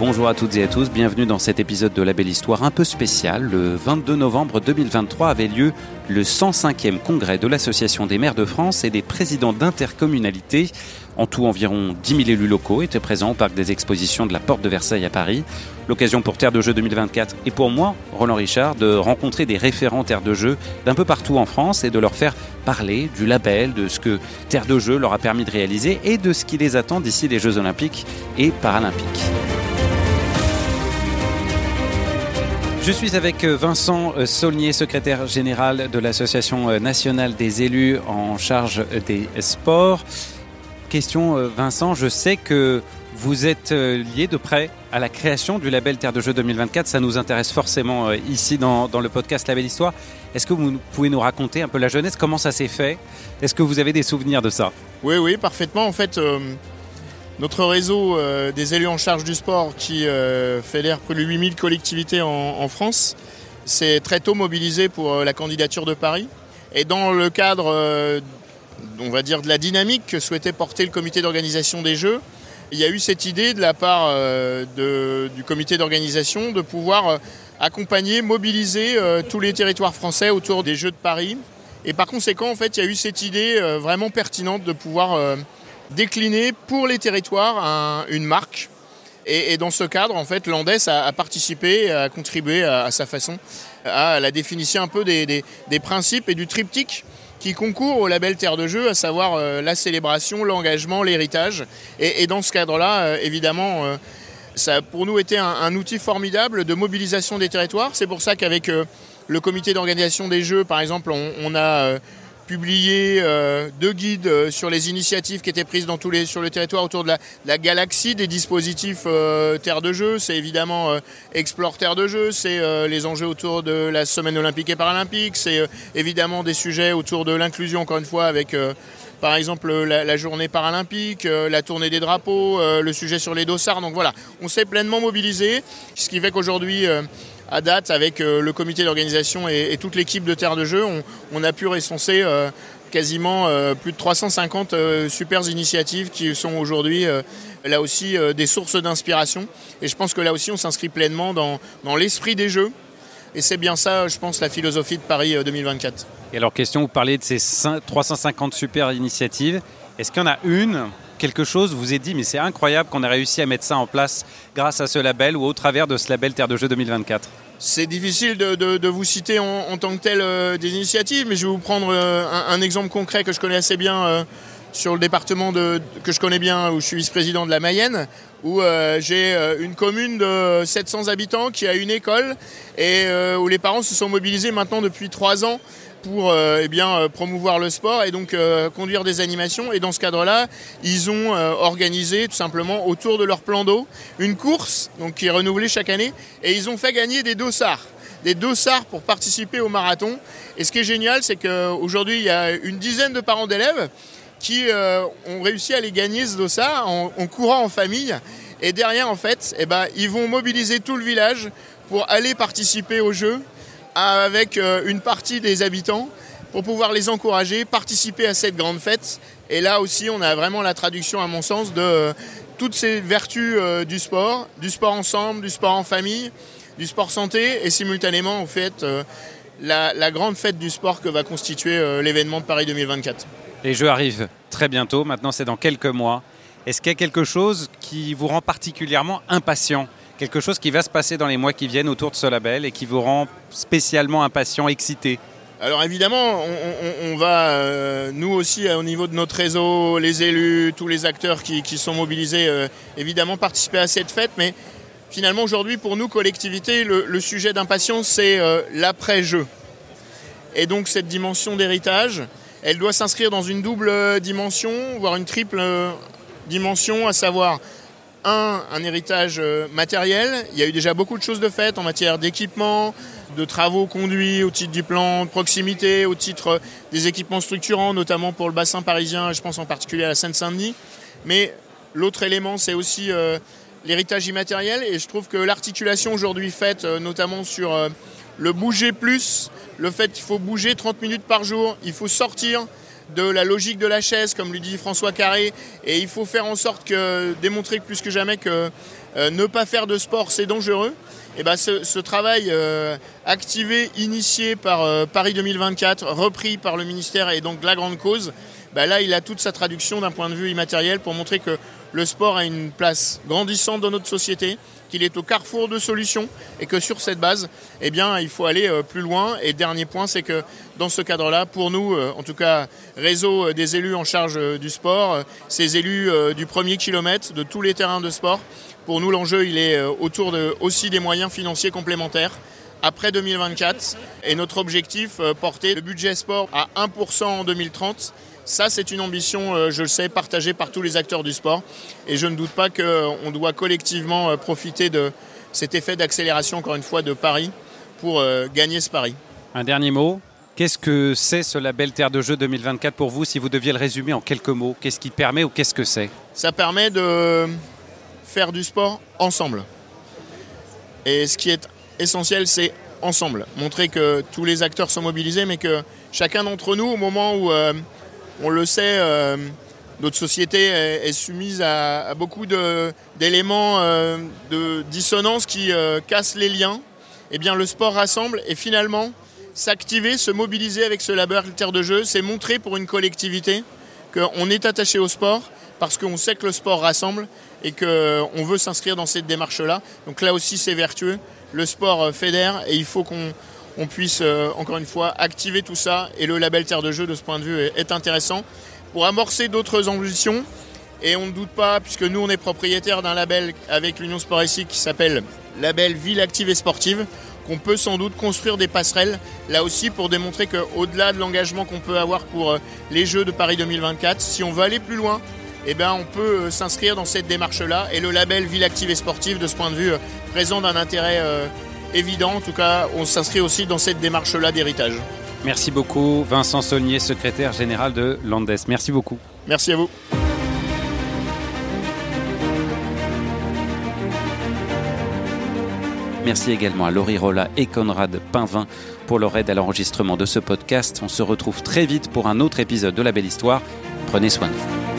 Bonjour à toutes et à tous, bienvenue dans cet épisode de La Belle Histoire un peu spécial. Le 22 novembre 2023 avait lieu le 105e congrès de l'Association des maires de France et des présidents d'intercommunalités. En tout, environ 10 000 élus locaux étaient présents au parc des expositions de la Porte de Versailles à Paris. L'occasion pour Terre de Jeux 2024 et pour moi, Roland Richard, de rencontrer des référents Terre de Jeux d'un peu partout en France et de leur faire parler du label, de ce que Terre de Jeux leur a permis de réaliser et de ce qui les attend d'ici les Jeux Olympiques et Paralympiques. Je suis avec Vincent Saulnier, secrétaire général de l'Association nationale des élus en charge des sports. Question Vincent, je sais que vous êtes lié de près à la création du label Terre de Jeux 2024. Ça nous intéresse forcément ici dans, dans le podcast La Belle Histoire. Est-ce que vous pouvez nous raconter un peu la jeunesse, comment ça s'est fait? Est-ce que vous avez des souvenirs de ça? Oui, oui, parfaitement. En fait, euh, notre réseau euh, des élus en charge du sport qui euh, fédère près de 8000 collectivités en, France s'est très tôt mobilisé pour euh, la candidature de Paris. Et dans le cadre, on va dire, de la dynamique que souhaitait porter le comité d'organisation des Jeux, il y a eu cette idée de la part du comité d'organisation de pouvoir accompagner, mobiliser tous les territoires français autour des Jeux de Paris. Et par conséquent, en fait, il y a eu cette idée vraiment pertinente de pouvoir décliner pour les territoires un- une marque. Et, dans ce cadre, en fait, l'Andes a, participé, a contribué à, sa façon à la définition un peu des, des- principes et du triptyque qui concourt au label Terre de Jeu, à savoir euh, la célébration, l'engagement, l'héritage. Et, dans ce cadre-là, euh, évidemment, euh, ça a pour nous été un, outil formidable de mobilisation des territoires. C'est pour ça qu'avec le comité d'organisation des Jeux, par exemple, on, a publié euh, deux guides euh, sur les initiatives qui étaient prises dans tous les, sur le territoire autour de la, la galaxie des dispositifs euh, Terre de Jeux. C'est évidemment Explore Terre de Jeux, c'est les enjeux autour de la semaine olympique et paralympique, c'est évidemment des sujets autour de l'inclusion, encore une fois, avec par exemple la, journée paralympique, la tournée des drapeaux, le sujet sur les dossards. Donc voilà, on s'est pleinement mobilisé, ce qui fait qu'aujourd'hui, à date, avec euh, le comité d'organisation et, toute l'équipe de Terre de Jeux, on, a pu recenser euh, quasiment euh, plus de 350 euh, super initiatives qui sont aujourd'hui là aussi des sources d'inspiration. Et je pense que là aussi, on s'inscrit pleinement dans, l'esprit des Jeux. Et c'est bien ça, je pense, la philosophie de Paris euh, 2024. Et alors, question, vous parlez de ces cin- 350 super initiatives. Est-ce qu'il y en a une, quelque chose, vous êtes dit, mais c'est incroyable qu'on ait réussi à mettre ça en place grâce à ce label ou au travers de ce label Terre de Jeux 2024 C'est difficile de, vous citer en, tant que tel euh, des initiatives, mais je vais vous prendre euh, un, exemple concret que je connais assez bien euh, sur le département que je connais bien, où je suis vice-président de la Mayenne, où j'ai une commune de 700 habitants qui a une école et où les parents se sont mobilisés maintenant depuis trois ans pour euh, eh euh, promouvoir le sport et donc euh, conduire des animations. Et dans ce cadre-là, ils ont organisé tout simplement autour de leur plan d'eau une course qui est renouvelée chaque année et ils ont fait gagner des dossards des dossards pour participer au marathon. Et ce qui est génial, c'est qu'aujourd'hui, il y a une dizaine de parents d'élèves qui ont réussi à les gagner ce dossard en, en courant en famille. Et derrière, en fait, eh ben, ils vont mobiliser tout le village pour aller participer au jeu avec euh, une partie des habitants pour pouvoir les encourager, participer à cette grande fête. Et là aussi, on a vraiment la traduction, à mon sens, de euh, toutes ces vertus euh, du sport, du sport ensemble, du sport en famille, du sport santé, et simultanément, en fait, la, la grande fête du sport que va constituer l'événement de Paris 2024. Les Jeux arrivent très bientôt, maintenant c'est dans quelques mois. Est-ce qu'il y a quelque chose qui vous rend particulièrement impatient? Quelque chose qui va se passer dans les mois qui viennent autour de ce label et qui vous rend spécialement impatient, excité Alors évidemment, on, va, euh, nous aussi, euh, au niveau de notre réseau, les élus, tous les acteurs qui, sont mobilisés, euh, évidemment participer à cette fête. Mais finalement, aujourd'hui, pour nous, collectivité, le, le sujet d'impatience, c'est l'après-jeu. Et donc cette dimension d'héritage, elle doit s'inscrire dans une double dimension, voire une triple dimension, à savoir un, un héritage euh, matériel. Il y a eu déjà beaucoup de choses de faites en matière d'équipement, de travaux conduits au titre du plan de proximité, au titre euh, des équipements structurants, notamment pour le bassin parisien, je pense en particulier à la Seine-Saint-Denis. Mais l'autre élément, c'est aussi euh, l'héritage immatériel. Et je trouve que l'articulation aujourd'hui faite, notamment sur le bouger plus, le fait qu'il faut bouger 30 minutes par jour, il faut sortir de la logique de la chaise, comme lui dit François Carré, et il faut faire en sorte que démontrer plus que jamais que ne pas faire de sport, c'est dangereux. Et ben ce, travail activé, initié par Paris 2024, repris par le ministère et donc la grande cause, ben là il a toute sa traduction d'un point de vue immatériel pour montrer que le sport a une place grandissante dans notre société, qu'il est au carrefour de solutions et que sur cette base, eh il faut aller euh, plus loin. Et dernier point, c'est que dans ce cadre-là, pour nous, euh, en tout cas, réseau euh, des élus en charge du sport, ces élus du premier kilomètre de tous les terrains de sport, pour nous, l'enjeu, il est autour aussi des moyens financiers complémentaires après 2024 et notre objectif porter le budget sport à 1% en 2030 ça, c'est une ambition, euh, je le sais, partagée par tous les acteurs du sport. Et je ne doute pas qu'on doit collectivement euh, profiter de cet effet d'accélération, encore une fois, de Paris pour euh, gagner ce pari. Un dernier mot. Qu'est-ce que c'est ce label Terre de Jeu 2024 pour vous, si vous deviez le résumer en quelques mots? Qu'est-ce qui permet ou qu'est-ce que c'est? Ça permet de faire du sport ensemble. Et ce qui est essentiel, c'est ensemble. Montrer que tous les acteurs sont mobilisés, mais que chacun d'entre nous, au moment où on le sait, euh, notre société est, soumise à, beaucoup d'éléments euh, de, dissonance qui euh, cassent les liens. Eh bien, le sport rassemble et finalement, s'activer, se mobiliser avec ce labeur terre de jeu, c'est montrer pour une collectivité qu'on est attaché au sport parce qu'on sait que le sport rassemble et qu'on veut s'inscrire dans cette démarche-là. Donc là aussi, c'est vertueux. Le sport fédère et il faut qu'on on puisse euh, encore une fois activer tout ça. Et le label Terre de Jeu, de ce point de vue, est, intéressant pour amorcer d'autres ambitions. Et on ne doute pas, puisque nous, on est propriétaire d'un label avec l'Union Sport ici qui s'appelle Label Ville Active et Sportive, qu'on peut sans doute construire des passerelles, là aussi pour démontrer qu'au-delà de l'engagement qu'on peut avoir pour euh, les Jeux de Paris 2024, si on veut aller plus loin, eh ben, on peut euh, s'inscrire dans cette démarche-là. Et le label Ville Active et Sportive, de ce point de vue, présente un intérêt évident. En tout cas, on s'inscrit aussi dans cette démarche-là d'héritage. Merci beaucoup, Vincent Saulnier, secrétaire général de l'Andes. Merci beaucoup. Merci à vous. Merci également à Laurie Rolla et Conrad Pinvin pour leur aide à l'enregistrement de ce podcast. On se retrouve très vite pour un autre épisode de La Belle Histoire. Prenez soin de vous.